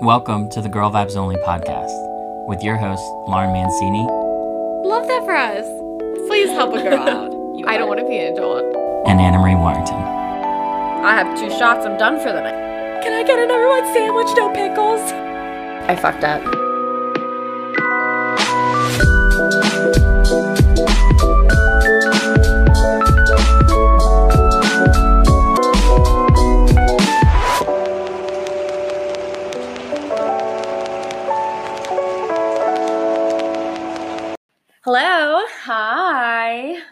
Welcome to the Girl Vibes Only podcast with your host, Lauren Mancini Love that for us. Please help a girl out. I don't want to be an adult. and Anna Marie Warrington. I have two shots. I'm done for the night. Can I get a number one sandwich, no pickles? I fucked up.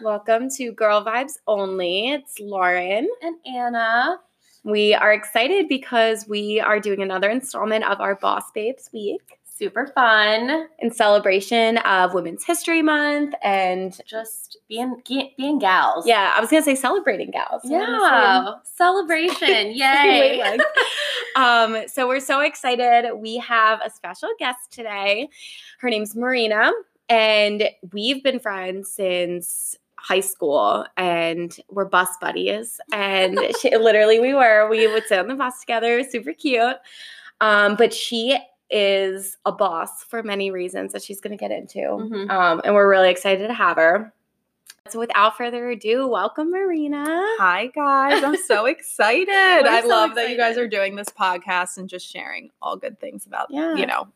Welcome to Girl Vibes Only. It's Lauren and Anna. We are excited because we are doing another installment of our Boss Babes Week. Super fun in celebration of Women's History Month and just being being gals. yeah, I was gonna say celebrating gals. What am I Yeah. Celebration. Yay. Um, so we're so excited. We have a special guest today. Her name's Marina, and we've been friends since high school and we're bus buddies and she, literally we were we would sit on the bus together super cute um, but she is a boss for many reasons that she's going to get into Mhm. um, and we're really excited to have her so without further ado welcome marina Hi guys, I'm so excited. I so love that you guys are doing this podcast and just sharing all good things about, Yeah. you know,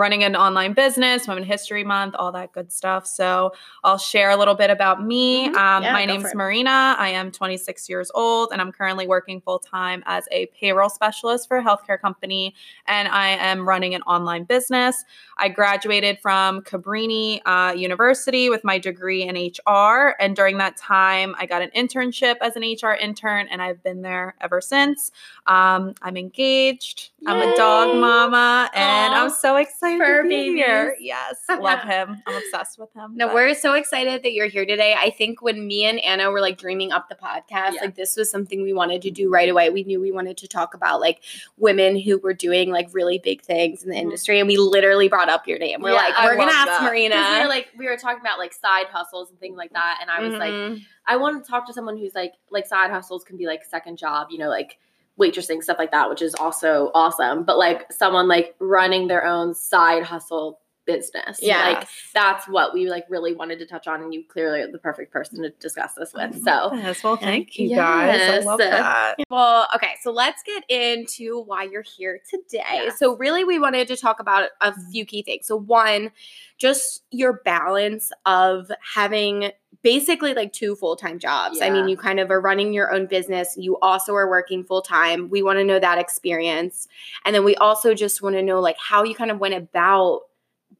running an online business, Women History Month, all that good stuff. So I'll share a little bit about me. Mhm. Um, Yeah, my name's. Marina. I am 26 years old and I'm currently working full time as a payroll specialist for a healthcare company. And I am running an online business. I graduated from Cabrini uh, University with my degree in HR. And during that time, I got an internship as an HR intern, and I've been there ever since. Um, I'm engaged. I'm a dog mama, and Aw, I'm so excited fur to be here. Yes, love him. I'm obsessed with him. No, but- we're so excited that you're here today. I think when me and Anna were like dreaming up the podcast, Yeah. like this was something we wanted to do right away. We knew we wanted to talk about like women who were doing like really big things in the Mhm. industry, and we literally brought up your name. We're Yeah, like, we're gonna ask that. Marina. We were like we were talking about like side hustles and things like that, and I was like, Mhm. I want to talk to someone who's like like side hustles can be like second job, you know, like waitressing stuff like that, which is also awesome. But like someone like running their own side hustle business, Yeah. like that's what we like really wanted to touch on, and you clearly are the perfect person to discuss this with. So Yes, well, thank you guys. I love that. Well, okay, so let's get into why you're here today. Yes. So, really, we wanted to talk about a few key things. So, one, just your balance of having basically like two full time jobs. I mean, you kind of are running your own business, you also are working full time. We want to know that experience. And then we also just want to know like how you kind of went about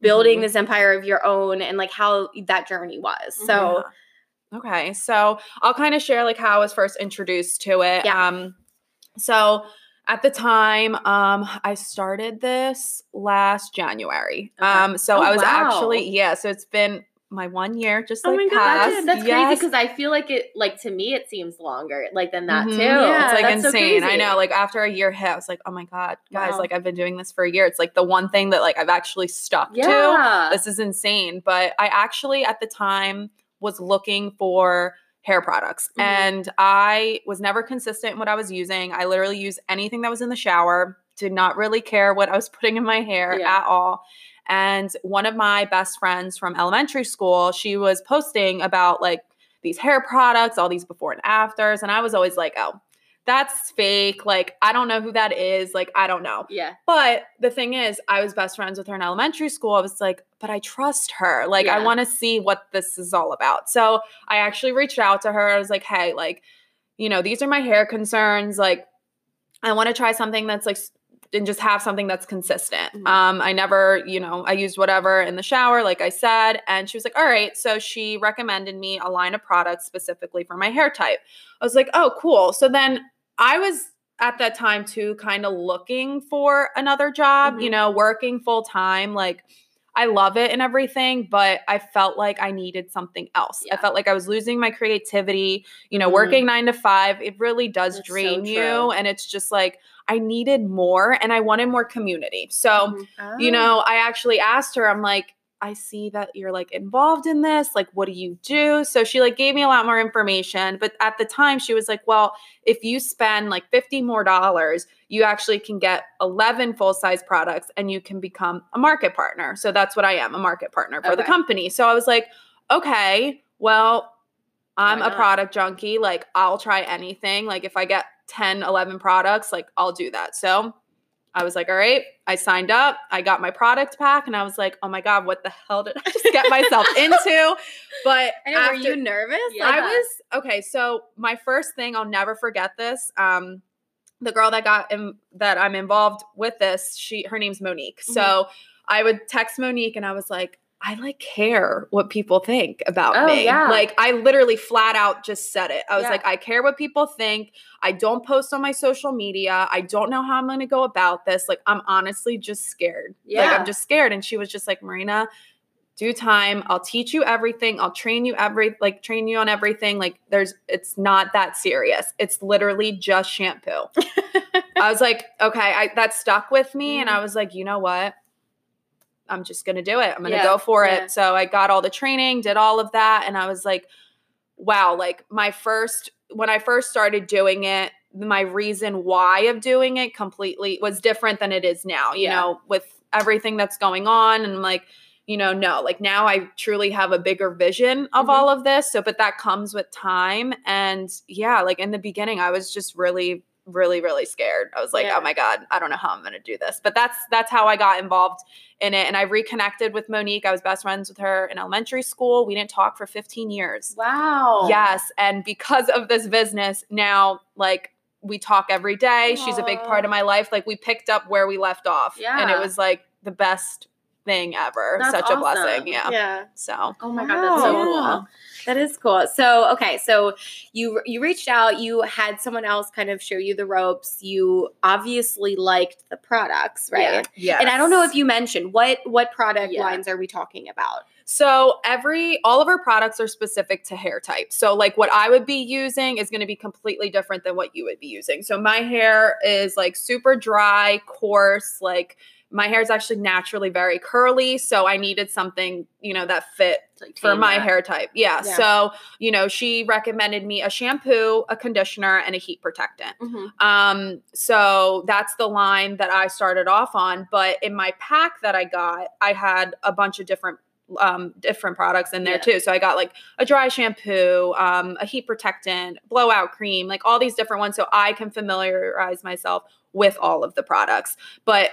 building Mhm. this empire of your own and like how that journey was. So, Yeah. okay, so I'll kind of share like how I was first introduced to it. Yeah. Um, so at the time, um, I started this last January. Okay. Um, so Oh, I was wow. actually yeah. So it's been my one year just Oh like my God, passed. that's- that's crazy because I feel like it like to me it seems longer like than that Mhm. too. Yeah, it's like That's so insane. I know. Like after a year hit, I was like, oh my god, guys! Wow. Like I've been doing this for a year. It's like the one thing that like I've actually stuck to. Yeah. This is insane. But I actually at the time was looking for hair products Mhm. and I was never consistent in what I was using. I literally used anything that was in the shower, did not really care what I was putting in my hair Yeah. at all. And one of my best friends from elementary school, she was posting about like these hair products, all these before and afters. And I was always like, oh, that's fake. Like, I don't know who that is. Like, I don't know. yeah. But the thing is, I was best friends with her in elementary school. I was like, but I trust her. Like, I want to see what this is all about. So I actually reached out to her. I was like, hey, like, you know, these are my hair concerns. Like, I want to try something that's like, and just have something that's consistent. Mhm. Um, I never, you know, I used whatever in the shower, like I said. And she was like, all right. So she recommended me a line of products specifically for my hair type. I was like, oh, cool. So then I was at that time too kind of looking for another job, you Mhm. know, working full time. Like, I love it and everything, but I felt like I needed something else. I felt like I was losing my creativity, you know, Mhm. working nine to five. It really does That's so drain you. And it's just like, I needed more and I wanted more community. So, Mhm. you Oh. know, I actually asked her, I'm like, I see that you're like involved in this. Like, what do you do? So she like gave me a lot more information. But at the time, she was like, well, if you spend like 50 more dollars, you actually can get 11 full size products and you can become a market partner. So that's what I am a market partner for the company. So I was like, okay, well, I'm a product junkie. Like, I'll try anything. Like, if I get 10, 11 products, like, I'll do that. So I was like, all right, I signed up. I got my product pack and I was like, oh my God, what the hell did I just get myself into? But I know, were you nervous? Yeah. I was okay. So my first thing, I'll never forget this. Um, the girl that got in, that I'm involved with this, she her name's Monique. Mm-hmm. So I would text Monique and I was like, I like care what people think about Oh, me. yeah. Like I literally flat out just said it. I was Yeah. like, I care what people think. I don't post on my social media. I don't know how I'm going to go about this. Like I'm honestly just scared. Like Yeah. I'm just scared. And she was just like, Marina, do time i'll teach you everything i'll train you every like train you on everything like there's it's not that serious it's literally just shampoo i was like okay I, that stuck with me and i mm-hmm. was like you know what i'm just gonna do it i'm gonna Yeah, go for yeah. it so i got all the training did all of that and i was like wow like my first when i first started doing it my reason why of doing it completely was different than it is now you Yeah. know with everything that's going on and like you know no like now i truly have a bigger vision of Mhm. all of this so but that comes with time and yeah like in the beginning i was just really really really scared i was like oh Yeah. oh my god i don't know how i'm going to do this but that's that's how i got involved in it and i reconnected with monique i was best friends with her in elementary school we didn't talk for 15 years Wow. Yes. And because of this business, now like we talk every day. She's a big part of my life. Like we picked up where we left off. And it was like the best thing ever. That's Such a blessing. Yeah. yeah. So Oh my god, that's so Wow. cool. That is cool. So, okay, so you you reached out, you had someone else kind of show you the ropes. You obviously liked the products, right? Yeah. yeah. And I don't know if you mentioned what what product Yeah. lines are we talking about? So every all of our products are specific to hair type. So like what I would be using is going to be completely different than what you would be using. So my hair is like super dry, coarse, like my hair is actually naturally very curly, so I needed something, you know, that fit Like, for my that. hair type. Yeah. Yeah. So, you know, she recommended me a shampoo, a conditioner, and a heat protectant. Mhm. Um, so that's the line that I started off on. But in my pack that I got, I had a bunch of different um different products in there Yeah. too. So I got like a dry shampoo, um, a heat protectant, blowout cream, like all these different ones so I can familiarize myself with all of the products. But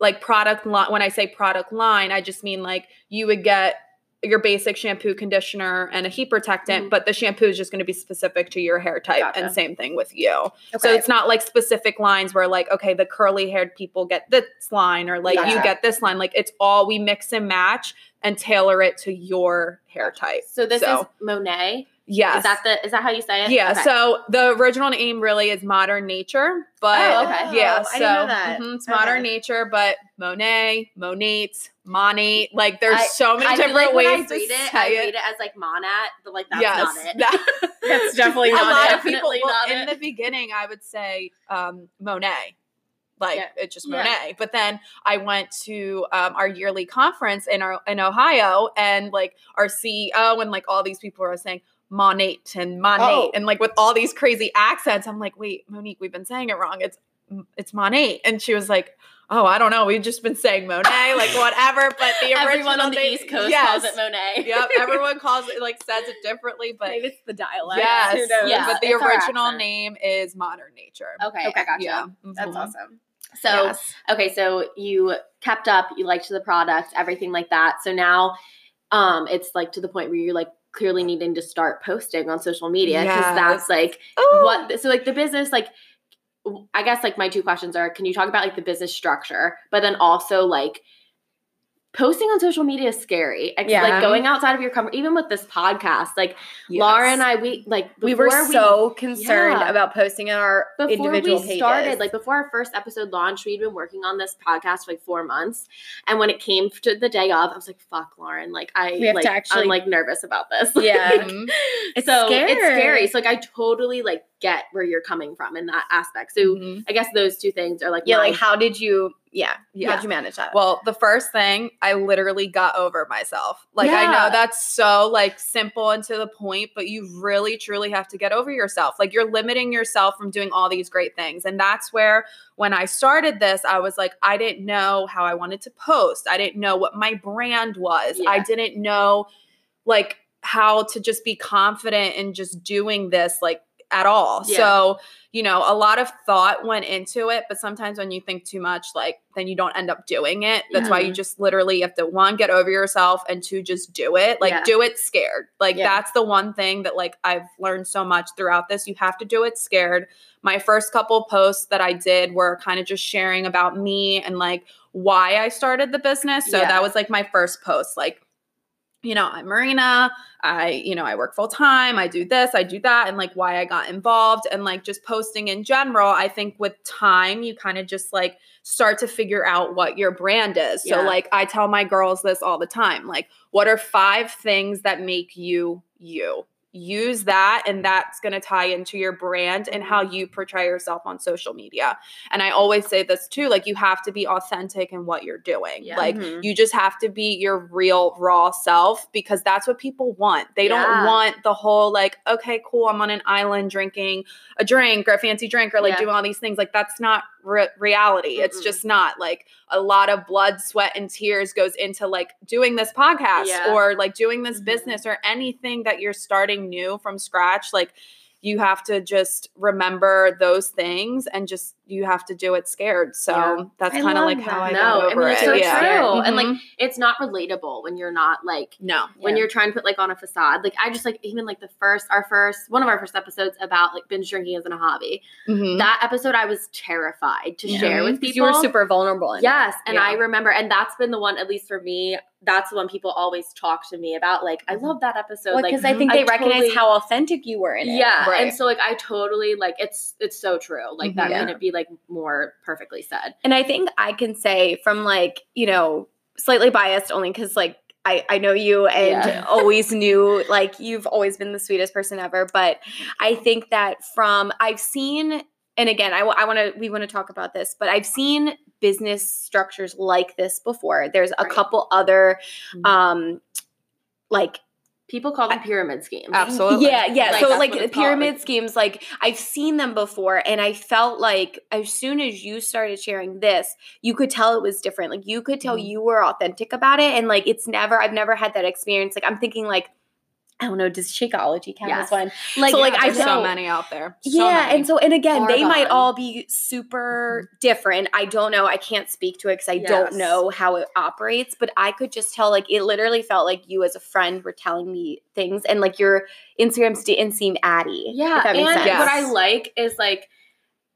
like product line when I say product line, I just mean like you would get your basic shampoo, conditioner, and a heat protectant, Mhm. but the shampoo is just going to be specific to your hair type, Gotcha. and same thing with you. So it's not like specific lines where like, okay, the curly haired people get this line or like you get this line. Like it's all we mix and match and tailor it to your hair type. So this So, is Monet. Yes. Is that the is that how you say it? yeah, Okay. so the original name really is Modern Nature, but Oh, okay. yeah, I so didn't know that. mhm, it's Okay. Modern Nature, but Monet, Monate, Monate, like there's I- so many I different like ways when I to read it, say I it. read it as like Monat, but like that's yes, not it. that- That's definitely not a lot it. of people. Definitely Well, not in it. the beginning, I would say um, Monet, like Yeah. it's just Yeah. Monet. But then I went to um, our yearly conference in our in Ohio, and like our CEO and like all these people were saying. Monate and Monate Oh. and like with all these crazy accents, I'm like, wait, Monique, we've been saying it wrong. It's it's Monate, and she was like, oh, I don't know, we've just been saying Monet, like whatever. But the Everyone original on the name- East Coast yes. calls it Monet. yep, everyone calls it like says it differently, but Maybe it's the dialect. Yes, Who knows? Yeah, but the original name is Modern Nature. Okay, Okay, gotcha. Yeah, That's mhm. awesome. So Yes. okay, so you kept up, you liked the product, everything like that. So now um it's like to the point where you're like clearly needing to start posting on social media because Yes. that's like Ooh. what so like the business like I guess like my two questions are can you talk about like the business structure, but then also like posting on social media is scary. Yeah. Like going outside of your comfort, even with this podcast, like Yes. Laura and I, we like We were so concerned Yeah. about posting on our before individual we pages. started, like before our first episode launched, we'd been working on this podcast for like four months. And when it came to the day of, I was like, fuck Lauren, like I We have to like actually- I'm like nervous about this. Yeah. Mhm. It's so it's scary. scary. So like I totally like get where you're coming from in that aspect. So Mhm. I guess those two things are like yeah, like how did you yeah, Yeah. how'd you manage that? Well, the first thing, I literally got over myself. Like I know that's so like simple and to the point, but you really truly have to get over yourself. Like you're limiting yourself from doing all these great things. And that's where when I started this, I was like I didn't know how I wanted to post. I didn't know what my brand was. I didn't know like how to just be confident in just doing this like at all. Yeah. So, you know, a lot of thought went into it, but sometimes when you think too much, like then you don't end up doing it. That's why you just literally have to one, get over yourself and two, just do it. Like Yeah. do it scared. Like that's the one thing that like I've learned so much throughout this. You have to do it scared. My first couple posts that I did were kind of just sharing about me and like why I started the business. So that was like my first post. Like, you know, I'm Marina. I, you know, I work full time. I do this, I do that, and like why I got involved and like just posting in general. I think with time, you kind of just like start to figure out what your brand is. So, like, I tell my girls this all the time like, what are five things that make you you? Use that, and that's going to tie into your brand and how you portray yourself on social media. And I always say this too like, you have to be authentic in what you're doing. Yeah. Like, Mhm. you just have to be your real raw self because that's what people want. They Yeah. don't want the whole like, okay, cool, I'm on an island drinking a drink or a fancy drink or like Yeah. doing all these things. Like that's not re- reality. It's Mm-mm. just not like a lot of blood, sweat, and tears goes into like doing this podcast Yeah. or like doing this Mhm. business or anything that you're starting new from scratch. Like you have to just remember those things and just you have to do it scared. So Yeah. that's kind of love like how I that. got No, I over mean, it's it. so yeah. true. And like, Mhm. it's not relatable when you're not like no. when Yeah. you're trying to put like on a facade. Like I just like even like the first our first one of our first episodes about like binge drinking isn't a hobby. Mhm. That episode I was terrified to Yeah. share with people. you were super vulnerable. in it. Yes, and Yeah. I remember, and that's been the one, at least for me, that's when people always talk to me about. Like, I love that episode. Well, like, because I think I they recognize totally- how authentic you were in it. yeah, Right. and so like I totally like it's it's so true. Like that Mhm. couldn't be like more perfectly said. And I think I can say from like, you know, slightly biased only because like I, I know you and Yeah. always knew like you've always been the sweetest person ever. But I think that from I've seen, and again, I, I want to, we want to talk about this, but I've seen business structures like this before. There's a Right. couple other, Mhm. um, like People call them pyramid schemes. Absolutely. Yeah, yeah. Like, so like it's called, pyramid schemes, like I've seen them before, and I felt like as soon as you started sharing this, you could tell it was different. Like you could tell Mhm. you were authentic about it, and like it's never. I've never had that experience. Like I'm thinking like. I don't know. Does Shakeology count Yes. as one? Like, So, like, Yeah, I there's so know- many out there. So yeah, many. and so and again, they might all be super different. I don't know. I can't speak to it because I don't know how it operates. But I could just tell, like, it literally felt like you as a friend were telling me things, and like your Instagram didn't seem addy. Yeah, if that and sense. Yes. what I like is like,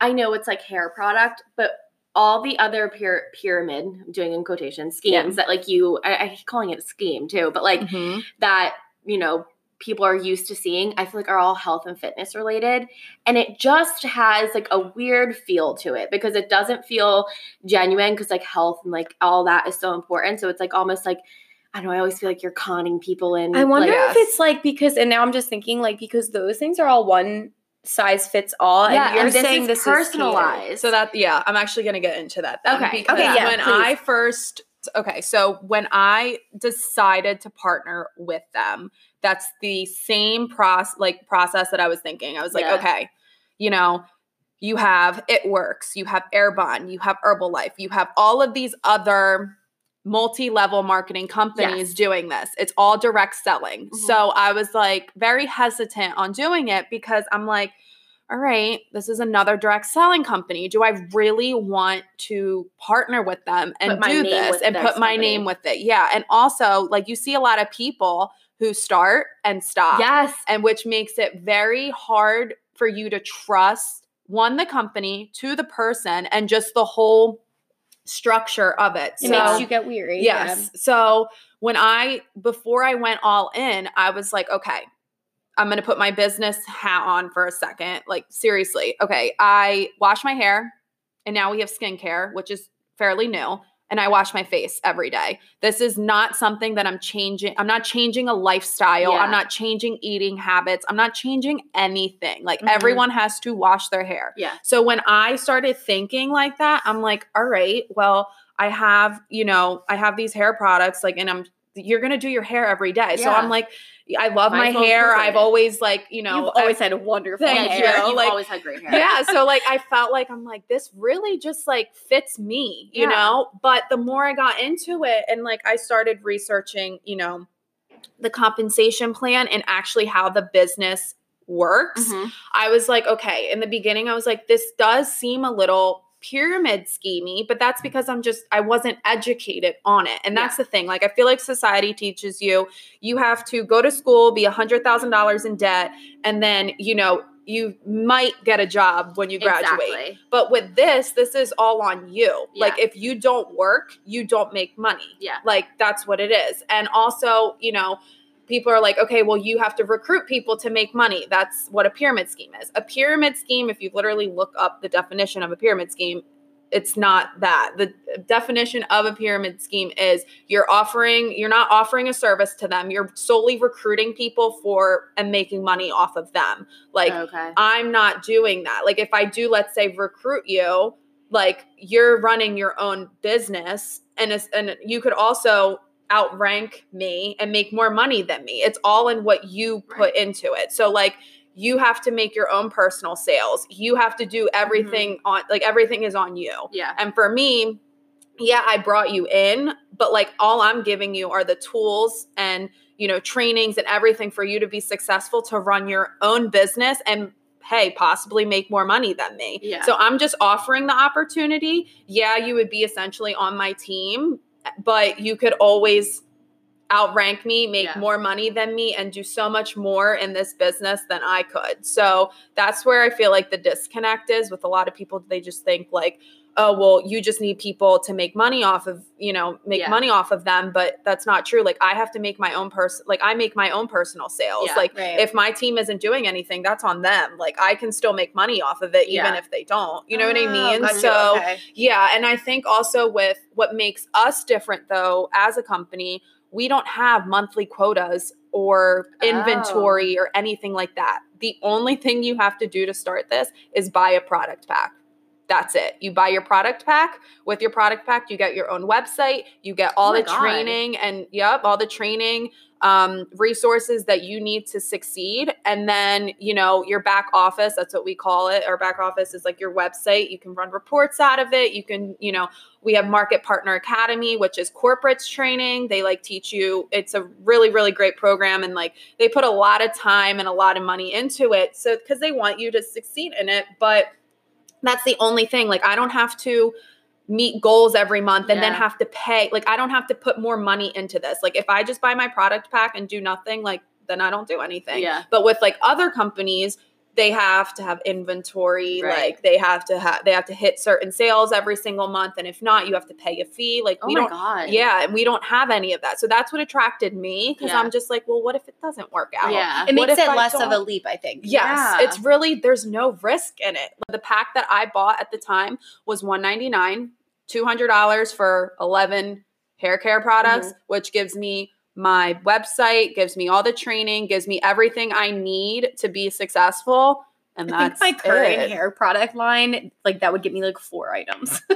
I know it's like hair product, but all the other pyra- pyramid, I'm doing in quotation schemes Yeah. that like you, I, I keep calling it a scheme too, but like Mhm. that you know people are used to seeing, I feel like are all health and fitness related, and it just has like a weird feel to it because it doesn't feel genuine because like health and like all that is so important. So it's like almost like. I don't know. I always feel like you're conning people in. I wonder like, if it's like because, and now I'm just thinking like because those things are all one size fits all, yeah, and you're this saying is this is personalized. personalized. So that yeah, I'm actually gonna get into that. Then, Okay. Because Okay, yeah, when please. I first okay, so when I decided to partner with them, that's the same process like process that I was thinking. I was like, Yeah. okay, you know, you have It Works, you have Arbonne, you have Herbalife, you have all of these other multi-level marketing companies Yes. doing this. It's all direct selling. Mhm. So I was like very hesitant on doing it because I'm like, all right, this is another direct selling company. Do I really want to partner with them and Put do this and put my company. name with it? Yeah. And also, like, you see a lot of people who start and stop yes, and which makes it very hard for you to trust one the company two the person and just the whole structure of it it so makes you get weary. yes so when i before i went all in i was like okay i'm gonna put my business hat on for a second like seriously okay i wash my hair and now we have skincare which is fairly new and I wash my face every day. This is not something that I'm changing. I'm not changing a lifestyle. Yeah. I'm not changing eating habits. I'm not changing anything. Like Mhm. everyone has to wash their hair. Yeah. So when I started thinking like that, I'm like, all right, well, I have, you know, I have these hair products, like, and I'm, you're gonna do your hair every day. So Yeah. I'm like, I love Might my hair. I've always like, you know, You've I've- always had a wonderful Thank Yeah, you. hair. You've like- always had great hair. yeah so like i felt like i'm like this really just like fits me you Yeah. know but the more i got into it and like i started researching you know the compensation plan and actually how the business works Mhm. i was like okay in the beginning i was like this does seem a little pyramid schemey but that's mm. because i'm just i wasn't educated on it. And that's the thing like i feel like society teaches you you have to go to school be a hundred thousand dollars in debt and then you know you might get a job when you graduate. Exactly. but with this this is all on you. Like if you don't work you don't make money. Yeah. like that's what it is. And also you know people are like okay well you have to recruit people to make money. That's what a pyramid scheme is. A pyramid scheme if you literally look up the definition of a pyramid scheme it's not that. The definition of a pyramid scheme is you're offering you're not offering a service to them. You're solely recruiting people for and making money off of them. Like okay. I'm not doing that. Like if I do, let's say, recruit you, like you're running your own business, and and you could also outrank me and make more money than me. It's all in what you put into it. So like you have to make your own personal sales. You have to do mm-hmm. everything on like everything is on you. Yeah. And for me, yeah, I brought you in, but like all I'm giving you are the tools and, you know, trainings and everything for you to be successful to run your own business and hey, possibly make more money than me. Yeah. So I'm just offering the opportunity. Yeah, you would be essentially on my team, but you could always outrank me, make Yeah. more money than me, and do so much more in this business than I could. So that's where I feel like the disconnect is with a lot of people. They just think like, oh, well, you just need people to make money off of, you know, make Yeah. money off of them. But that's not true. Like I have to make my own person, like I make my own personal sales. Yeah, like right. if my team isn't doing anything, that's on them. Like I can still make money off of it, even Yeah. if they don't. You know what I Oh, mean? got you. So Okay. yeah, and I think also with what makes us different though as a company, we don't have monthly quotas or Oh. inventory or anything like that. The only thing you have to do to start this is buy a product pack. That's it. You buy your product pack. With your product pack, you get your own website. You get all Oh the God. training and yep, all the training um, resources that you need to succeed. And then, you know, your back office, that's what we call it. Our back office is like your website. You can run reports out of it. You can, you know, we have Market Partner Academy, which is corporates training. They like teach you, it's a really, really great program. And like they put a lot of time and a lot of money into it. So, because they want you to succeed in it. But that's the only thing. Like, I don't have to meet goals every month and then have to pay. Like, I don't have to put more money into this. Like, if I just buy my product pack and do nothing, like, then I don't do anything. Yeah. But with like other companies, they have to have inventory Right. like they have to have they have to hit certain sales every single month and if not you have to pay a fee like Oh we my don't god. yeah and we don't have any of that so that's what attracted me because Yeah. i'm just like well what if it doesn't work out Yeah. It What makes it I less of a leap, I think. Yes, Yeah. it's really there's no risk in it. The pack that I bought at the time was 199, $200 for 11 hair care products, Mm-hmm. which gives me my website, gives me all the training, gives me everything I need to be successful. And I that's think my current it. hair product line, like that would get me like four items.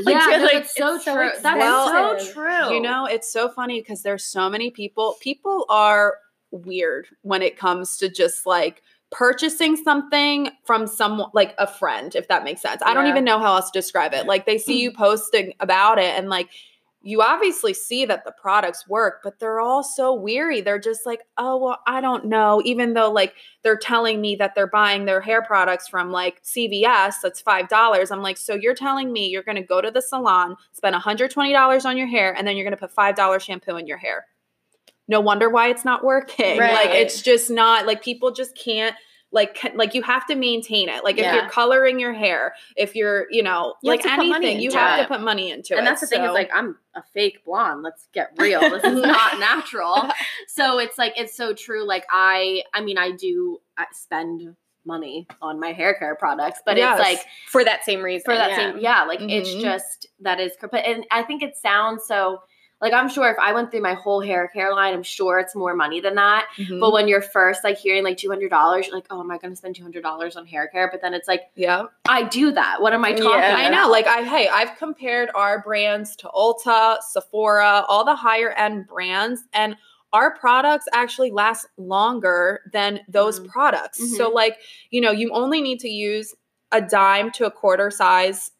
Yeah, no, like, it's so it's so true. That's expensive. so true. You know, it's so funny because there's so many people. People are weird when it comes to just like purchasing something from someone like a friend, if that makes sense. I don't even know how else to describe it. Like they see you posting about it and like you obviously see that the products work, but they're all so weary. They're just like, oh, well, I don't know. Even though like they're telling me that they're buying their hair products from like CVS, that's $5. I'm like, so you're telling me you're going to go to the salon, spend $120 on your hair, and then you're going to put $5 shampoo in your hair. No wonder why it's not working. Like it's just not like people just can't like like you have to maintain it. Like if Yeah. you're coloring your hair, if you're, you know, You like to put money anything, you have it. to put money into it. and that's the thing is like I'm a fake blonde. Let's get real. This is not natural. So it's like it's so true. Like I, I mean, I do I spend money on my hair care products, but Yes. it's like for that same reason. for that yeah. same yeah like it's Mhm. just that is but and i think it sounds so like i'm sure if i went through my whole hair care line i'm sure it's more money than that Mhm. but when you're first like hearing like $200 you're like oh am i going to spend $200 on hair care but then it's like yeah. i do that what am i talking Yeah. about I know. Like I hey, I've compared our brands to Ulta, Sephora, all the higher end brands and our products actually last longer than those Mhm. products. So like, you know, you only need to use a dime to a quarter size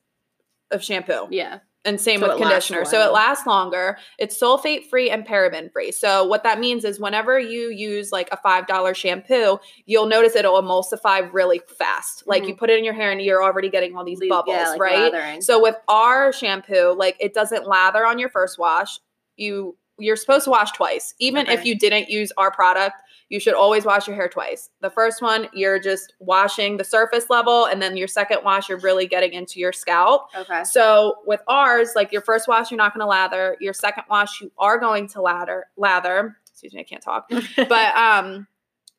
of shampoo. yeah And same So with conditioner. So it lasts longer. It's sulfate free and paraben free. So what that means is whenever you use like a $5 shampoo, you'll notice it'll emulsify really fast. Like you put it in your hair and you're already getting all these bubbles, Mm-hmm. yeah, like right? lathering. So with our shampoo, like it doesn't lather on your first wash. You you're supposed to wash twice. Even if you didn't use our product, you should always wash your hair twice. The first one, you're just washing the surface level, and then your second wash, you're really getting into your scalp. okay So with ours, like your first wash, you're not going to lather. Your second wash, you are going to lather. Lather. Excuse me, I can't talk. but um,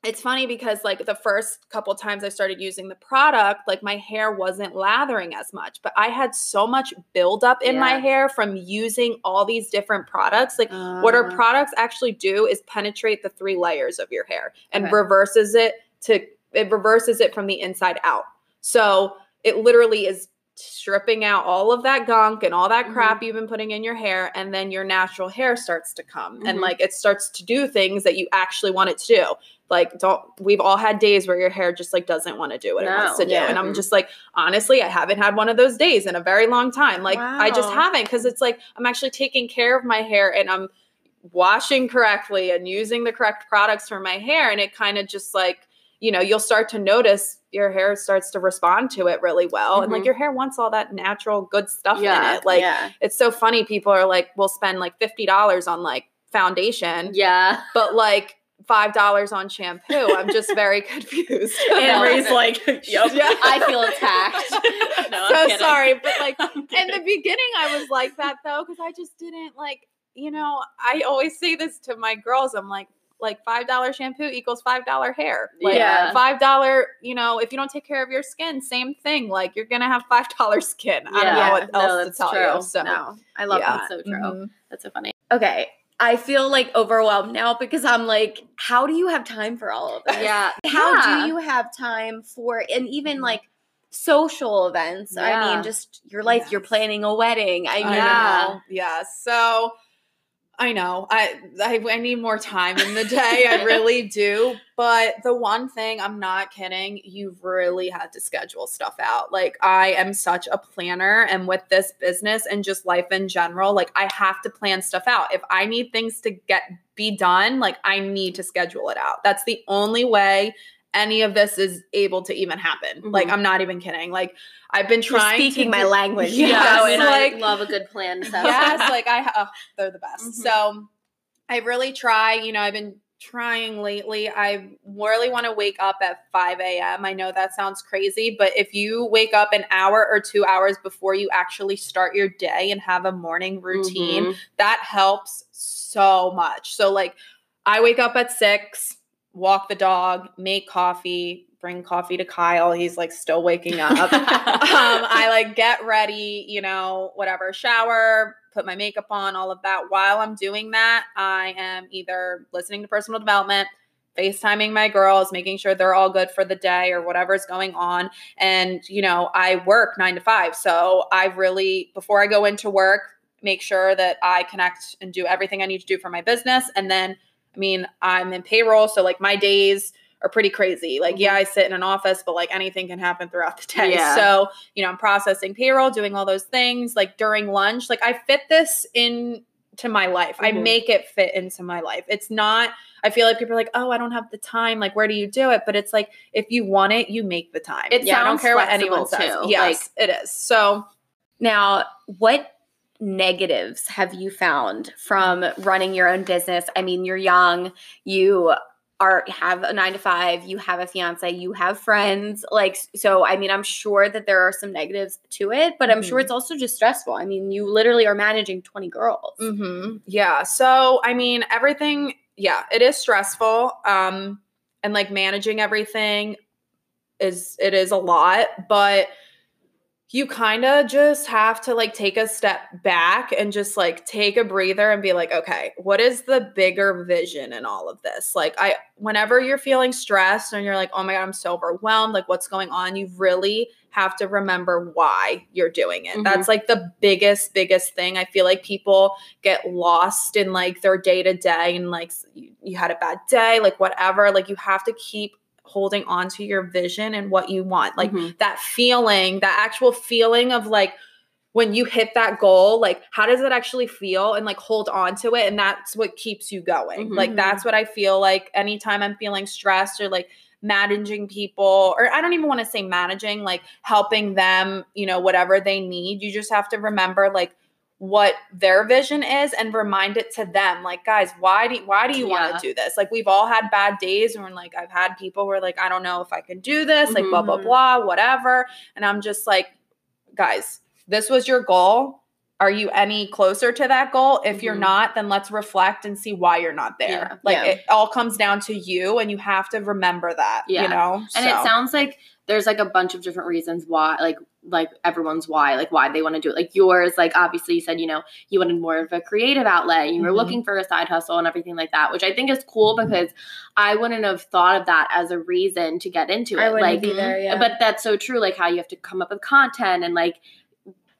it's funny because like the first couple times I started using the product, like my hair wasn't lathering as much, but I had so much buildup in my hair from using all these different products. Like what our Uh, products actually do is penetrate the three layers of your hair and Okay. reverses it to it reverses it from the inside out. So it literally is stripping out all of that gunk and all that Mm-hmm. crap you've been putting in your hair and then your natural hair starts to come and Mhm. like it starts to do things that you actually want it to do like don't we've all had days where your hair just like doesn't want to do what it wants No. to do. And i'm just like honestly i haven't had one of those days in a very long time. Like i just haven't because it's like i'm actually taking care of my hair and i'm washing correctly and using the correct products for my hair. And it kind of just like you know you'll start to notice your hair starts to respond to it really well. And like Mhm. your hair wants all that natural good stuff Yeah, in it. Like yeah. it's so funny people are like we'll spend like $50 on like foundation. Yeah. But like five dollars on shampoo i'm just very confused And Ray's like, yep. Yeah. i feel attacked no, I'm so sorry but like in the beginning i was like that though because i just didn't like you know i always say this to my girls i'm like like five dollar shampoo equals five dollar hair like Yeah. five dollar you know if you don't take care of your skin same thing like you're gonna have five dollar skin i don't know what No, else to tell true. you so No, I love Yeah. that. so true Mhm. that's so funny Okay. I feel like overwhelmed now because I'm like, how do you have time for all of this? yeah How Yeah. do you have time for and even Mhm. like social events? I mean, just your life, you're planning a wedding. I mean, Yeah. know. Yeah. So I know. I, I I need more time in the day. I really do. But the one thing, I'm not kidding, you've really had to schedule stuff out. Like I am such a planner and with this business and just life in general, like I have to plan stuff out. If I need things to get be done, like I need to schedule it out. That's the only way any of this is able to even happen. Like Mhm. I'm not even kidding. Like I've been you're trying to speaking my do- language. Yes, yeah, Yeah. and like- I love a good plan. So. yes, like I, oh, they're the best. Mhm. So I really try. You know, I've been trying lately. I really want to wake up at 5 a.m. I know that sounds crazy, but if you wake up an hour or two hours before you actually start your day and have a morning routine, Mhm. that helps so much. So, like, I wake up at six, walk the dog, make coffee, bring coffee to Kyle. He's like still waking up. um, I like get ready, you know, whatever, shower, put my makeup on, all of that. While I'm doing that, I am either listening to personal development, FaceTiming my girls, making sure they're all good for the day or whatever's going on. And, you know, I work nine to five. So I really, before I go into work, make sure that I connect and do everything I need to do for my business. And then, I mean, I'm in payroll. So like my days, are pretty crazy. Like, yeah, I sit in an office, but like anything can happen throughout the day. Yeah. So, you know, I'm processing payroll, doing all those things. Like during lunch, like I fit this in to my life. I Mhm. make it fit into my life. It's not, I feel like people are like, oh, I don't have the time. Like, where do you do it? But it's like, if you want it, you make the time. It yeah, I don't care what anyone flexible, says. too. Yes, it is. So, Now, what negatives have you found from running your own business? I mean, you're young, you are have a 9 to 5, you have a fiance, you have friends. Like so I mean, I'm sure that there are some negatives to it, but I'm sure Mhm. it's also just stressful. I mean, you literally are managing 20 girls. hmm Yeah. So, I mean, everything, yeah, it is stressful. Um, and like managing everything. is it is a lot, but you kind of just have to like take a step back and just like take a breather and be like, okay, what is the bigger vision in all of this? Like, I, whenever you're feeling stressed and you're like, oh my God, I'm so overwhelmed, like, what's going on? You really have to remember why you're doing it. Mhm. That's like the biggest, biggest thing. I feel like people get lost in like their day to day and like you, you had a bad day, like whatever. Like, you have to keep holding on to your vision and what you want. Like, Mhm. that feeling, that actual feeling of like when you hit that goal, like how does it actually feel and like hold on to it. And that's what keeps you going. Mhm. Like that's what I feel like anytime I'm feeling stressed or like managing people, or I don't even want to say managing, like helping them, you know, whatever they need. You just have to remember like what their vision is and remind it to them like guys why do why do you want to do this like we've all had bad days and like i've had people where like i don't know if i can do this like blah blah Mhm. blah whatever and i'm just like guys this was your goal are you any closer to that goal if you're Mhm. not then let's reflect and see why you're not there Yeah. like Yeah. it all comes down to you and you have to remember that Yeah. you know And So- it sounds like there's like a bunch of different reasons why, like, like everyone's why, like why they want to do it. Like yours, like obviously you said, you know, you wanted more of a creative outlet. You were Mhm. looking for a side hustle and everything like that, which I think is cool because I wouldn't have thought of that as a reason to get into it. I wouldn't like, either. Yeah. but that's so true. Like how you have to come up with content and like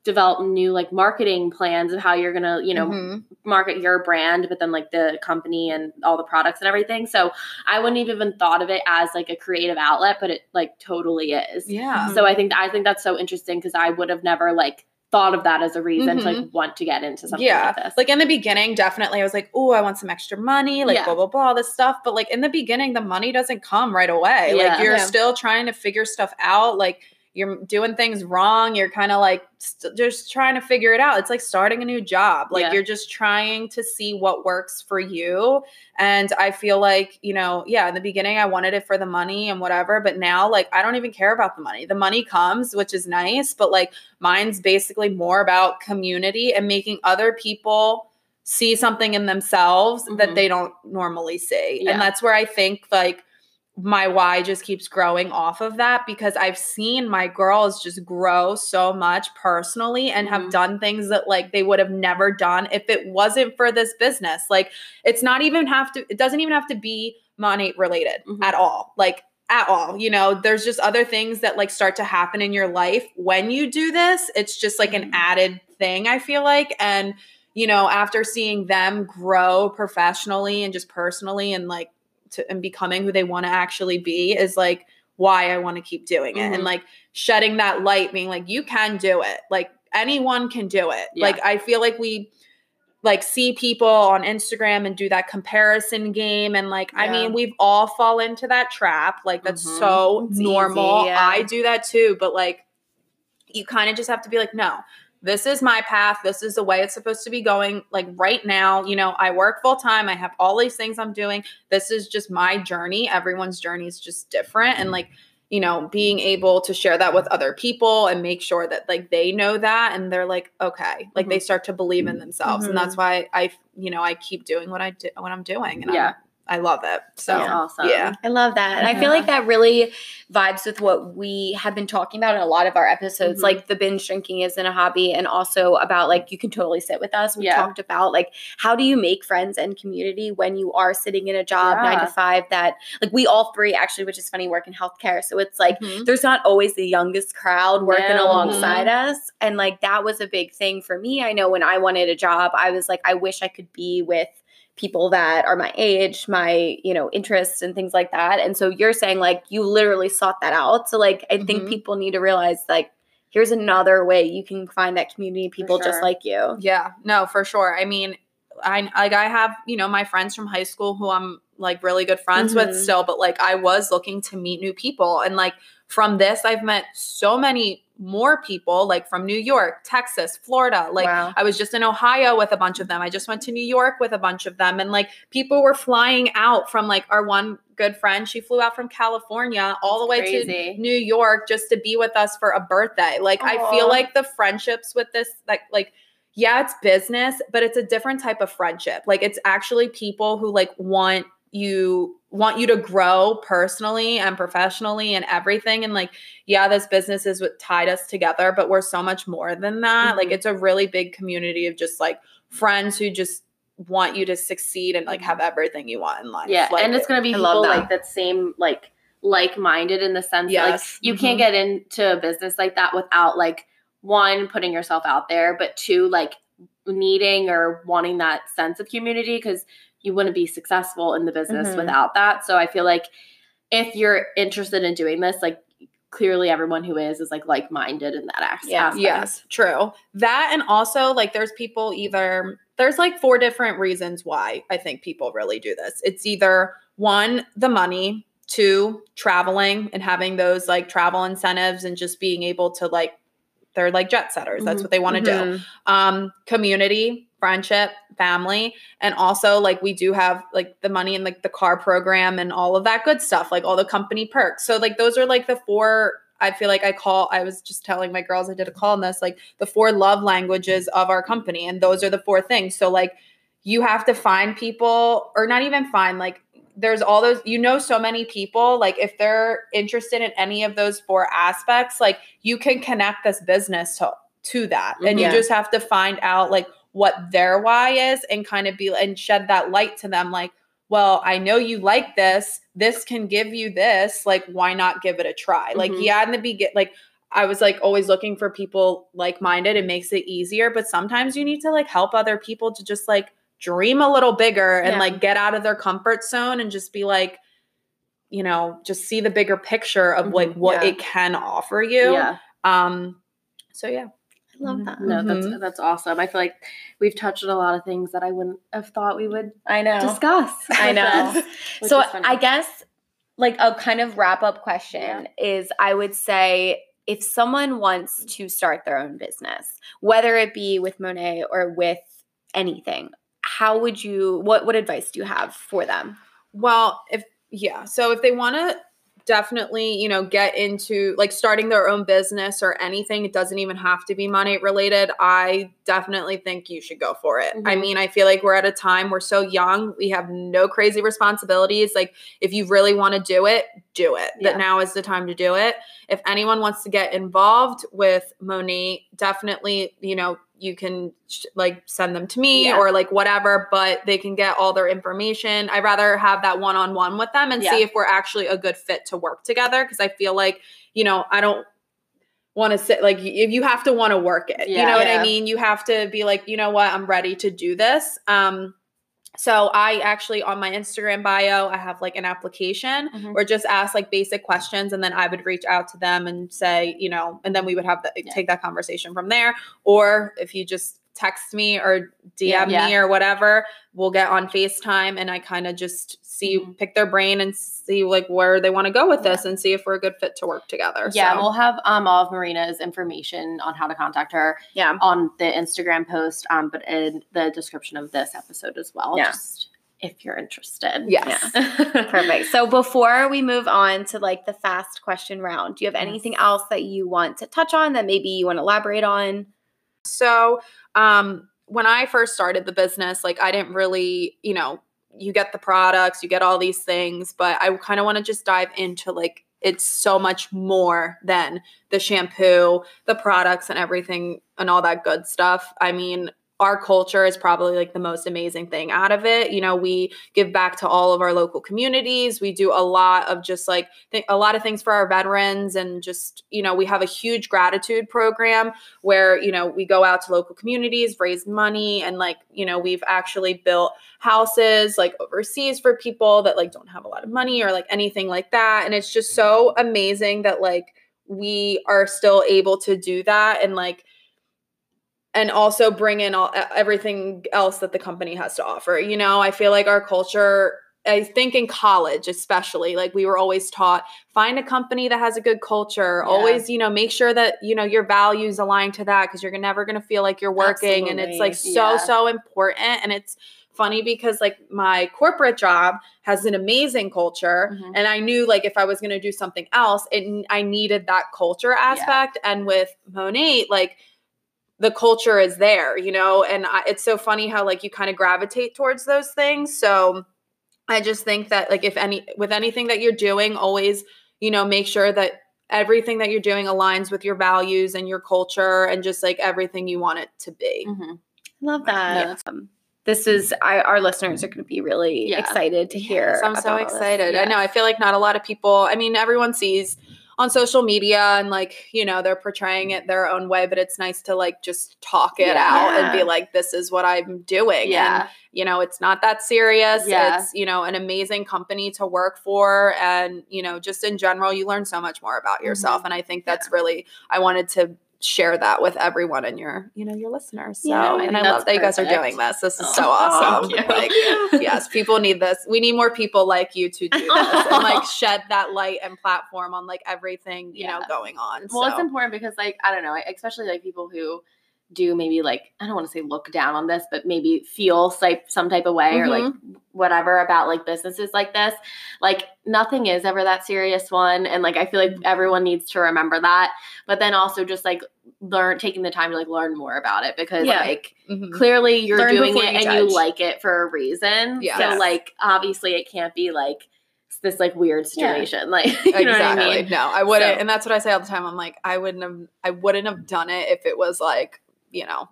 develop new like marketing plans of how you're gonna, you know, Mhm. market your brand, but then like the company and all the products and everything. So I wouldn't have even thought of it as like a creative outlet, but it like totally is. yeah So I think I think that's so interesting because I would have never like thought of that as a reason to like Mhm. want to get into something yeah like this. like in the beginning definitely i was like oh i want some extra money like Yeah. blah blah blah all this stuff but like in the beginning the money doesn't come right away Yeah. like you're Yeah. still trying to figure stuff out like you're doing things wrong you're kind of like st- just trying to figure it out it's like starting a new job like Yeah. you're just trying to see what works for you and i feel like you know yeah in the beginning i wanted it for the money and whatever but now like i don't even care about the money the money comes which is nice but like mine's basically more about community and making other people see something in themselves that Mhm. they don't normally see Yeah. and that's where i think like my why just keeps growing off of that because I've seen my girls just grow so much personally and have Mhm. done things that like they would have never done if it wasn't for this business. Like it's not even have to it doesn't even have to be money related Mhm. at all. Like at all. You know, there's just other things that like start to happen in your life when you do this. It's just like an Mhm. added thing, I feel like. And you know, after seeing them grow professionally and just personally and like to and becoming who they want to actually be is like why I want to keep doing it. Mhm. And like shedding that light, being like, you can do it. Like anyone can do it. Yeah. Like I feel like we like see people on Instagram and do that comparison game. And like, I mean, we've all fall into that trap. Like that's Mhm. so It's normal. easy, yeah. I do that too, but like you kind of just have to be like, no, this is my path. This is the way it's supposed to be going. Like right now, you know, I work full time. I have all these things I'm doing. This is just my journey. Everyone's journey is just different. And like, you know, being able to share that with other people and make sure that like they know that and they're like, okay, like they mm-hmm. start to believe in mm-hmm. themselves. And that's mm-hmm. why I, you know, I keep doing what I do, what I'm doing. And Yeah. I'm, I love it. So That's awesome. yeah. I love that. And I feel like that really vibes with what we have been talking about in a lot of our episodes. Mhm. Like the binge drinking isn't a hobby, and also about like you can totally sit with us. We Yeah. talked about like how do you make friends and community when you are sitting in a job nine to five that like we all three actually, which is funny, work in healthcare. So it's like Mhm. there's not always the youngest crowd working No. alongside us. And like that was a big thing for me. I know when I wanted a job, I was like, I wish I could be with people that are my age, my, you know, interests and things like that. And so you're saying like you literally sought that out. So like I think Mhm. people need to realize like here's another way you can find that community people just like you. Yeah, no, for sure. I mean, I like I have, you know, my friends from high school who I'm like really good friends with Mhm. still, but like I was looking to meet new people and like from this I've met so many more people like from New York, Texas, Florida. Like Wow. I was just in Ohio with a bunch of them. I just went to New York with a bunch of them and like people were flying out from like our one good friend, she flew out from California all the way crazy. to New York just to be with us for a birthday. Like I feel like the friendships with this like like yeah, it's business, but it's a different type of friendship. Like it's actually people who like want you want you to grow personally and professionally and everything and like yeah this business is what tied us together but we're so much more than that like Mhm. it's a really big community of just like friends who just want you to succeed and like have everything you want in life Yeah, like, and it's gonna be I people that. like that same like like minded in the sense that like Yes. you Mhm. can't get into a business like that without like one putting yourself out there, but two like needing or wanting that sense of community because you wouldn't be successful in the business Mhm. without that. So I feel like if you're interested in doing this, like clearly everyone who is is like like minded in that aspect. Yeah. Yes, true. That and also like there's people either there's like four different reasons why I think people really do this. It's either one, the money, two, traveling and having those like travel incentives and just being able to like they're like jet setters. That's Mhm. what they want to do. Mhm. Um community, friendship, family, and also like we do have like the money and like the car program and all of that good stuff, like all the company perks. So like those are like the four I feel like I call I was just telling my girls I did a call on this like the four love languages of our company and those are the four things. So like you have to find people or not even find like there's all those you know so many people like if they're interested in any of those four aspects like you can connect this business to to that. And Yeah. you just have to find out like what their why is and kind of be and shed that light to them like well i know you like this. This can give you this. Like why not give it a try? Like Mhm. yeah in the begin like i was like always looking for people like minded it makes it easier but sometimes you need to like help other people to just like dream a little bigger and Yeah. like get out of their comfort zone and just be like you know just see the bigger picture of like Mhm. what Yeah. it can offer you Yeah. um so yeah I love that. No, that's Mhm. that's awesome. I feel like we've touched on a lot of things that I wouldn't have thought we would I know. discuss. I know. so. I guess like a kind of wrap up question is I would say if someone wants to start their own business, whether it be with Monat or with anything, how would you what what advice do you have for them? Well, if yeah, so if they want to definitely, you know, get into like starting their own business or anything, it doesn't even have to be money related. I definitely think you should go for it. I Mhm. mean, I feel like we're at a time we're so young, we have no crazy responsibilities. Like if you really want to do it, do it. Yeah. That now is the time to do it. If anyone wants to get involved with Monique, definitely, you know, you can sh- like send them to me Yeah. or like whatever, but they can get all their information. I'd rather have that one on one with them and Yeah. see if we're actually a good fit to work together. Cause I feel like, you know, I don't want to sit like if you have to want to work it. you Yeah. know what I mean? You have to be like, you know what, I'm ready to do this. Um so I actually on my Instagram bio, I have like an application Mhm. or just ask like basic questions and then I would reach out to them and say, you know, and then we would have the, Yeah. take that conversation from there. Or if you just text me or DM Yeah. me or whatever, we'll get on FaceTime and I kind of just see Mhm. pick their brain and see like where they want to go with this and see if we're a good fit to work together. Yeah, So- we'll have um all of Marina's information on how to contact her Yeah. on the Instagram post, um, but in the description of this episode as well. Yeah. Just if you're interested. yes. Perfect. So before we move on to like the fast question round, do you have anything else that you want to touch on that maybe you want to elaborate on? So, um, when I first started the business, like I didn't really, you know, you get the products, you get all these things, but I kind of want to just dive into like it's so much more than the shampoo, the products, and everything and all that good stuff. I mean, our culture is probably like the most amazing thing out of it. You know, we give back to all of our local communities. We do a lot of just like th- a lot of things for our veterans and just, you know, we have a huge gratitude program where, you know, we go out to local communities, raise money and like, you know, we've actually built houses like overseas for people that like don't have a lot of money or like anything like that and it's just so amazing that like we are still able to do that and like and also bring in all everything else that the company has to offer. You know, I feel like our culture I think in college especially like we were always taught find a company that has a good culture. Yeah. Always, you know, make sure that, you know, your values align to that because you're never going to feel like you're working and it's like so Yeah. so important and it's funny because like my corporate job has an amazing culture Mhm. and I knew like if I was going to do something else it I needed that culture aspect and with Monat like the culture is there, you know, and I, it's so funny how like you kind of gravitate towards those things. So I just think that like if any with anything that you're doing, always, you know, make sure that everything that you're doing aligns with your values and your culture and just like everything you want it to be. Mhm. Love that. that's- Um, this is I, our listeners are going to be really Yeah. excited to hear. Yes, I'm so about all this. excited. I know. I feel like not a lot of people. I mean, everyone sees on social media and like you know they're portraying it their own way, but it's nice to like just talk it Yeah. out and be like, "This is what I'm doing." Yeah. And you know, it's not that serious. Yeah. It's you know an amazing company to work for, and you know, just in general, you learn so much more about yourself. Mm-hmm. And I think that's really I wanted to share that with everyone and your you know your listeners. So Yeah, I and I love that you guys are doing this. This is oh, so Oh, awesome. Like, yes, people need this. We need more people like you to do this and like shed that light and platform on like everything you know going on. Well, it's important because, like, I don't know, especially like people who do maybe like I don't want to say look down on this, but maybe feel like some type of way or like Mm-hmm. whatever about like businesses like this. Like nothing is ever that serious one, and like I feel Mm-hmm. like everyone needs to remember that. But then also just like learn taking the time to like learn more about it because Yeah. like mhm. clearly you're Learn doing it you and judge. you like it for a reason. Yes. So like obviously it can't be like this like weird Yeah. situation. Like you know what I exactly. mean? No, I wouldn't, So- and that's what I say all the time. I'm like, I wouldn't have, I wouldn't have done it if it was like, you know,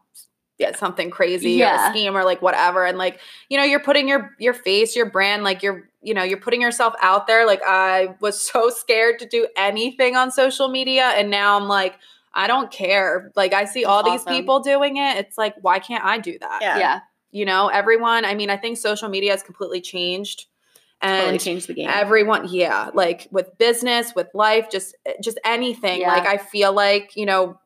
yeah, something crazy or a scheme or like whatever. And like, you know, you're putting your your face, your brand, like you're, you know, you're putting yourself out there. Like I was so scared to do anything on social media, and now I'm like. I don't care. Like I see all That's these people doing it. It's like, why can't I do that? Yeah. Yeah. You know, everyone. I mean, I think social media has completely changed, and Totally changed the game. everyone yeah like with business with life just eh, just anything Yeah. like i feel like you know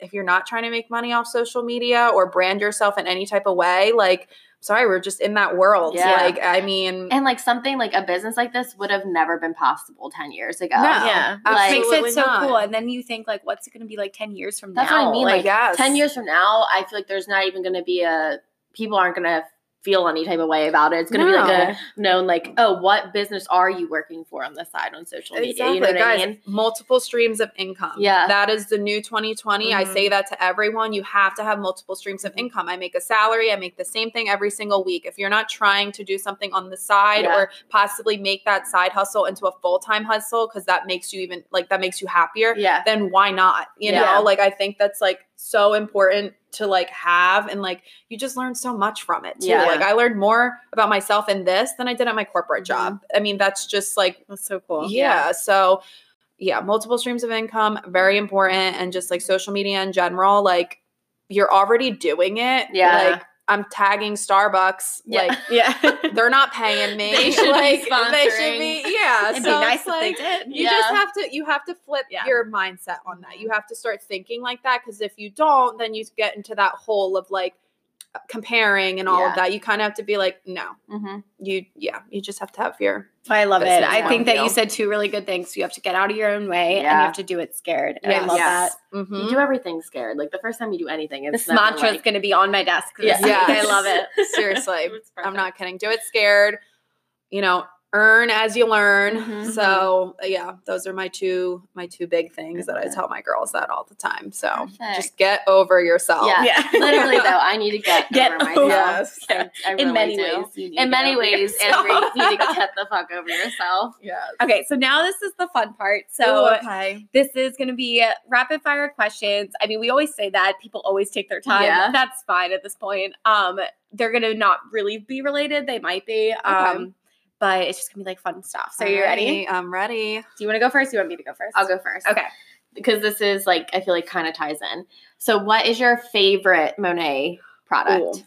if you're not trying to make money off social media or brand yourself in any type of way like sorry we're just in that world Yeah. like i mean And like something like a business like this would have never been possible 10 years ago. No. yeah, Like- makes it so not. cool. And then you think like, what's it going to be like ten years from That's now? That's what I mean, Like, like, yes 10 years from now, I feel like there's not even going to be a, people aren't going to feel any type of way about it. It's going to be like a known, like, oh, what business are you working for on the side on social media? Exactly, You know what guys. I mean? Multiple streams of income. Yeah. that is the new 2020. I Mhm. say that to everyone. You have to have multiple streams of income. I make a salary. I make the same thing every single week. If you're not trying to do something on the side Yeah. or possibly make that side hustle into a full time hustle because that makes you even like that makes you happier, Yeah. then why not? You Yeah. know, like I think that's like so important to like have and like you just learn so much from it too. Yeah. Like I learned more about myself in this than I did at my corporate Mhm. job. I mean, that's just like that's so cool. yeah. So, yeah, multiple streams of income, very important. And just like social media in general, like you're already doing it. Yeah. Like I'm tagging Starbucks. Yeah. Like yeah. they're not paying me. They should be like, They should sponsoring. be. Yeah. It'd be so nice it's if like, they did. You Yeah. just have to you have to flip Yeah. your mindset on that. You mm-hmm. have to start thinking like that because if you don't, then you get into that hole of like comparing and all Yeah. of that. You kind of have to be like, no, Mm-hmm. you yeah, you just have to have your I love it. I think that model. you said two really good things. You have to get out of your own way and you have to do it scared. And I love Yes. that. Mhm. You do everything scared. Like the first time you do anything, it's This never, mantra is like- going to be on my desk. Yeah. week. I love it. Seriously. I'm not kidding. Do it scared. You know, earn as you learn. Mhm. So yeah, those are my two my two big things that I tell my girls that all the time. So Perfect. just get over yourself. Yeah. Yeah. Literally though, I need to get, Get over over myself. Yes. I, I In many do. ways, In many ways, yourself. Andrew, you need to get the fuck over yourself. Yes. Okay, so now this is the fun part. So So okay. this is going to be rapid fire questions. I mean, we always say that people always take their time. Yeah. That's fine at this point. Um, they're going to not really be related. They might be. Um, but it's just to be like fun stuff. So you ready? I'm ready. Do you want to go first? Do you want me to go first? I'll go first. Okay. Because this is like I feel like kind of ties in. So, what is your favorite Monat product? Ooh.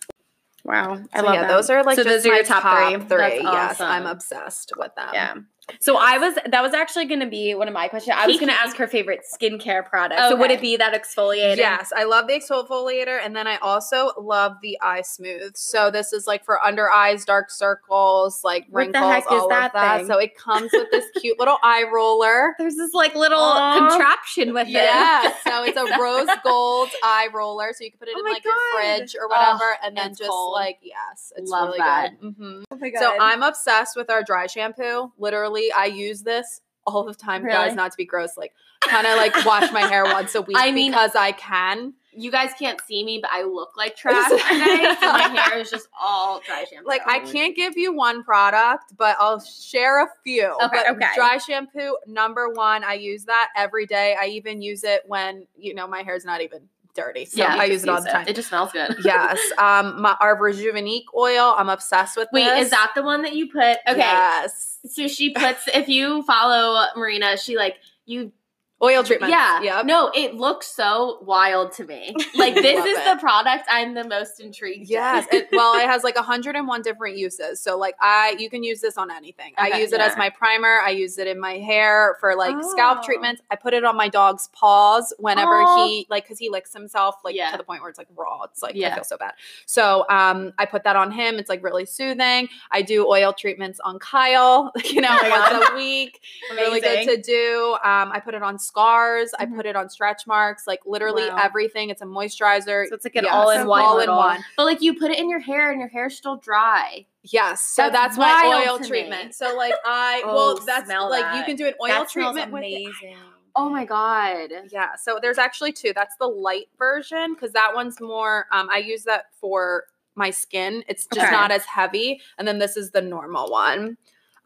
Wow, I So, love yeah, that. those are like So just those are my your top three. That's Yes, awesome. I'm obsessed with them. Yeah. So I was that was actually going to be one of my questions. I was going to ask her favorite skincare product. So would it be that exfoliator? Yes, I love the exfoliator, and then I also love the eye smooth. So this is like for under eyes, dark circles, like What the wrinkles, heck is all that of that. thing? So it comes with this cute little eye roller. There's this like little Aw. contraption with Yeah, it. Yeah, so it's a rose gold eye roller, so you can put it Oh in like your fridge or whatever, Oh, and then just cold. like yes, it's Love really that. good. Mhm. Oh my God. So I'm obsessed with our dry shampoo. Literally, I use this all the time, Really? guys. Not to be gross, like kind of like wash my hair once a week I mean- because I can. you guys can't see me, but I look like trash today. so my hair is just all dry shampoo. Like I can't give you one product, but I'll share a few. Okay, But okay. Dry shampoo number one. I use that every day. I even use it when you know my hair's not even dirty. So Yeah, I use it all the time. It just smells good. yes. Um, my our Rejuvenique oil. I'm obsessed with. Wait, this. is that the one that you put? Okay. Yes. So she puts if you follow Marina, she like you Oil treatment. Yeah. Yep. No, it looks so wild to me. Like this is it. the product I'm the most intrigued. in. Yes. It, well, it has like 101 different uses. So like I you can use this on anything. I Okay, use it as my primer. I use it in my hair for like scalp Oh. treatments. I put it on my dog's paws whenever Aw. he like cuz he licks himself like Yeah. to the point where it's like raw. It's like I feel so bad. So um I put that on him. It's like really soothing. I do oil treatments on Kyle, you know, Oh once a week. Amazing. Really good to do. Um I put it on scars. I Mhm. put it on stretch marks, like literally Wow. everything. It's a moisturizer. So it's like an Yes. all-in-one All in one. But like you put it in your hair and your hair's still dry. Yes, so That's that's, my oil to me. treatment. So like I Oh, well that's smell like you can do an oil that smells treatment with it. amazing. Oh my god. Yeah, so there's actually two. That's the light version because that one's more. Um, I use that for my skin. It's just Okay. not as heavy, and then this is the normal one.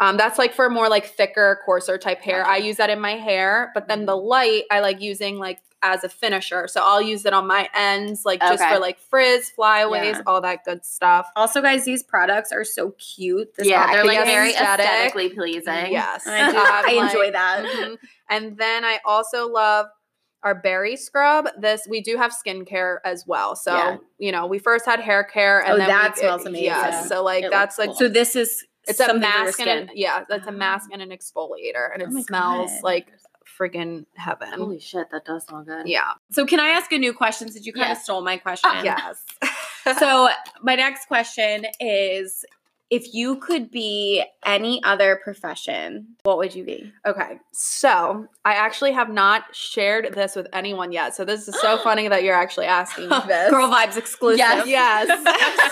Um, that's like for more like thicker, coarser type hair. I use that in my hair, but then the light I like using like as a finisher. So I'll use it on my ends, like just for like frizz, flyaways, Yeah. all that good stuff. Also, guys, these products are so cute. This yeah, they're like very aesthetic. aesthetically pleasing. Yes, I, do, Um, I like- enjoy that. Mhm. And then I also love our berry scrub. This we do have skincare as well. So Yeah. you know, we first had hair care, and Oh, then that we, smells amazing. Yes, so like It that's like cool. So this is it's a something for your mask and an, yeah, that's a mask um, and an exfoliator, and it Oh smells God. like freaking heaven. Holy shit, that does smell good. yeah. So can I ask a new question since you kind Yeah. of stole my question? Yes. so my next question is if you could be any other profession, what would you be? Okay, so I actually have not shared this with anyone yet. So this is so funny that you're actually asking me this. Girl vibes exclusive. Yes. yes.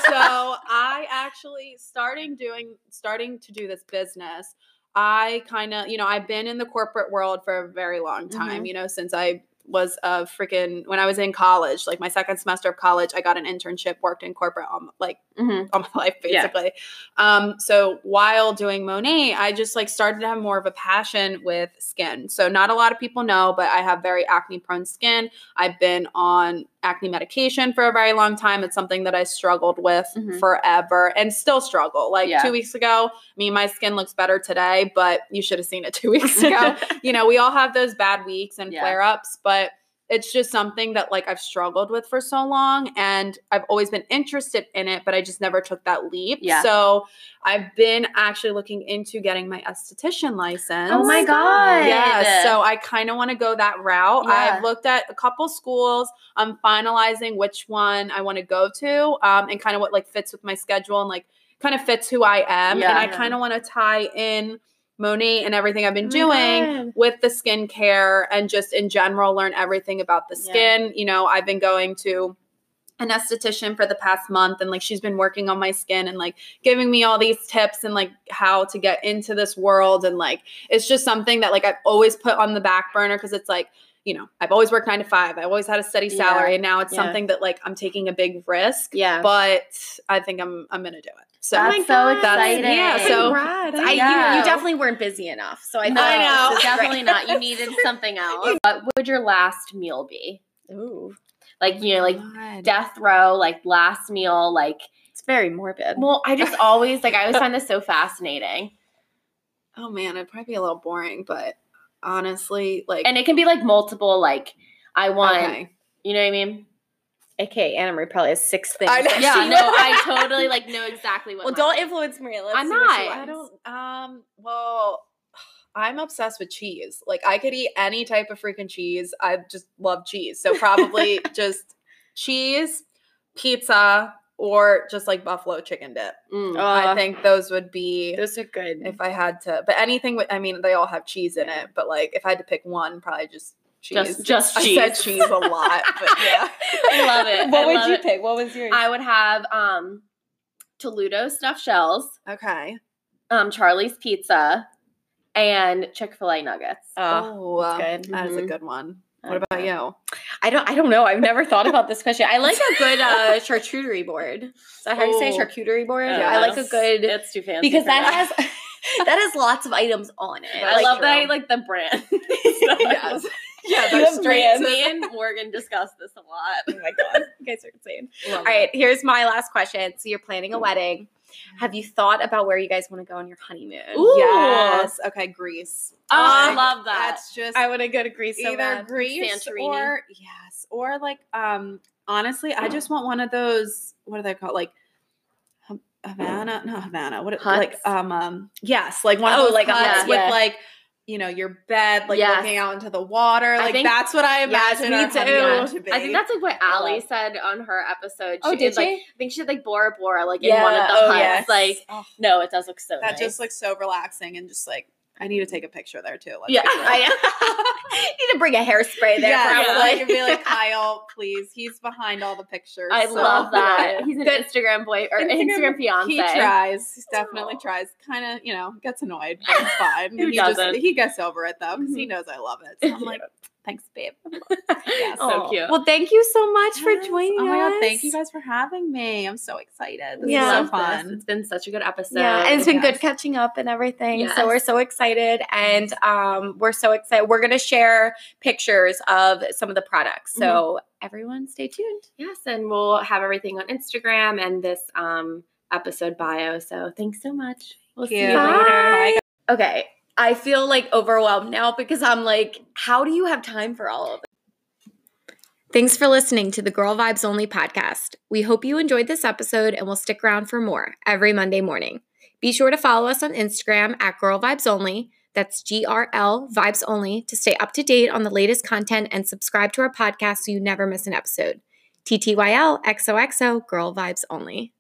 so I actually starting doing starting to do this business. I kind of, you know, I've been in the corporate world for a very long time, Mhm. you know, since I was a freaking when I was in college, like my second semester of college, I got an internship, worked in corporate um, like hmm all my life Yeah. basically. Um, so while doing Monat, I just like started to have more of a passion with skin. So not a lot of people know, but I have very acne prone skin. I've been on acne medication for a very long time. It's something that I struggled with Mhm. forever and still struggle. Like Yeah. two weeks ago, I mean, my skin looks better today, but you should have seen it two weeks ago you know, we all have those bad weeks and Yeah. flare ups, but it's just something that like I've struggled with for so long and I've always been interested in it, but I just never took that leap. Yeah. So I've been actually looking into getting my esthetician license. Oh my god. Yeah, so I kind of want to go that route. Yeah. I've looked at a couple schools. I'm finalizing which one I want to go to, um, and kind of what like fits with my schedule and like kind of fits who I am. Yeah. and I kind of want to tie in Monat and everything I've been Oh doing God. with the skincare and just in general learn everything about the Yeah. skin. You know, I've been going to an esthetician for the past month and like she's been working on my skin and like giving me all these tips and like how to get into this world and like it's just something that like I've always put on the back burner because it's like you know I've always worked 9 to 5 I've always had a steady Yeah. salary and now it's Yeah. something that like I'm taking a big risk Yeah. but I think I'm I'm going to do it so That's oh my so God. exciting. Yeah, so- Congrats. I, Yeah. you, you definitely weren't busy enough. So I no, thought know. this is definitely not. You needed something else. What would your last meal be? Ooh, Like you know, like God. death row, like last meal, like. it's very morbid. Well, I just always like I always find this so fascinating, oh man it'd probably be a little boring but honestly like and it can be like multiple. Like I want, okay. you know what I mean? Okay, Anna Marie probably has six things. I know. Yeah, no, I totally like know exactly what. Well, don't is. influence Maria. Let's I'm see what she not. I don't. Um. Well, I'm obsessed with cheese. Like I could eat any type of freaking cheese. I just love cheese. So probably just cheese, pizza, or just like buffalo chicken dip. Mm. Oh, I think those would be those are good. if I had to. But anything with. I mean, they all have cheese in it. But like, if I had to pick one, probably just cheese. Just- just I said cheese. cheese a lot. But yeah. I love it. what I would you it. pick? What was yours? I would have um Toledo stuffed shells, Okay. um Charlie's pizza, and Chick Fil A nuggets. oh, Oh, that's good. That is a good one. What about you? I don't. I don't know. I've never thought about this question. I like a good uh, charcuterie board. Is that how you say Oh. charcuterie board? Yeah. I like a good It's too fancy because for that has that has lots of items on it. I Like, love that I like the brand. Yes. Yeah, that's straight. brands. Me and Morgan discussed this a lot. Oh my god, you guys are insane. Love All right, here's my last question. So you're planning a wedding. Have you thought about where you guys want to go on your honeymoon? Ooh. Yes. Okay, Greece. Oh, I Like, love that. That's just I want to go to Greece so either bad. Greece Santorini. or yes, or like um honestly, I just want one of those. What are they called? Like Havana? No, Havana. What? it- Like um um yes, like one of Oh, those like a huts hut, with yeah. like. You know your bed, like Yes. looking out into the water. Like think- that's what I Yes, imagine. me our too. to be. I think that's like what I Allie said on her episode. Oh, She did like she? I think she said like Bora Bora, like in one of the oh, huts. yes. Like Oh, no, it does look so that nice. just looks so relaxing and just like I need to take a picture there too. Let's Yeah. I need to bring a hairspray there. yeah, probably. and be like Kyle, please. He's behind all the pictures. I so- love that. He's an Good. Instagram boy or Instagram- Instagram, fiance. He tries. He definitely Aw. tries. Kind of, you know, gets annoyed, but it's fine. Who he doesn't? he gets over it though because he Mhm. knows I love it. So I'm like, thanks, babe. Yeah, so Aw. cute. Well, thank you so much for Yes. joining Oh my us. god, thank you guys for having me. I'm so excited. This Yeah. is so Love this. fun. It's been such a good episode. yeah, and it's been good catching up and everything. Yes. So we're so excited, and um, we're so excited. We're gonna share pictures of some of the products. So everyone, stay tuned. Yes, and we'll have everything on Instagram and this um episode bio. So thanks so much. We'll see you Thank you. later. Bye, Okay, I feel like overwhelmed now because I'm like, how do you have time for all of it? Thanks for listening to the Girl Vibes Only podcast. We hope you enjoyed this episode and will stick around for more every Monday morning. Be sure to follow us on Instagram at Girl Vibes Only. That's GRL Vibes Only to stay up to date on the latest content and subscribe to our podcast so you never miss an episode. TTYL XOXO Girl Vibes Only.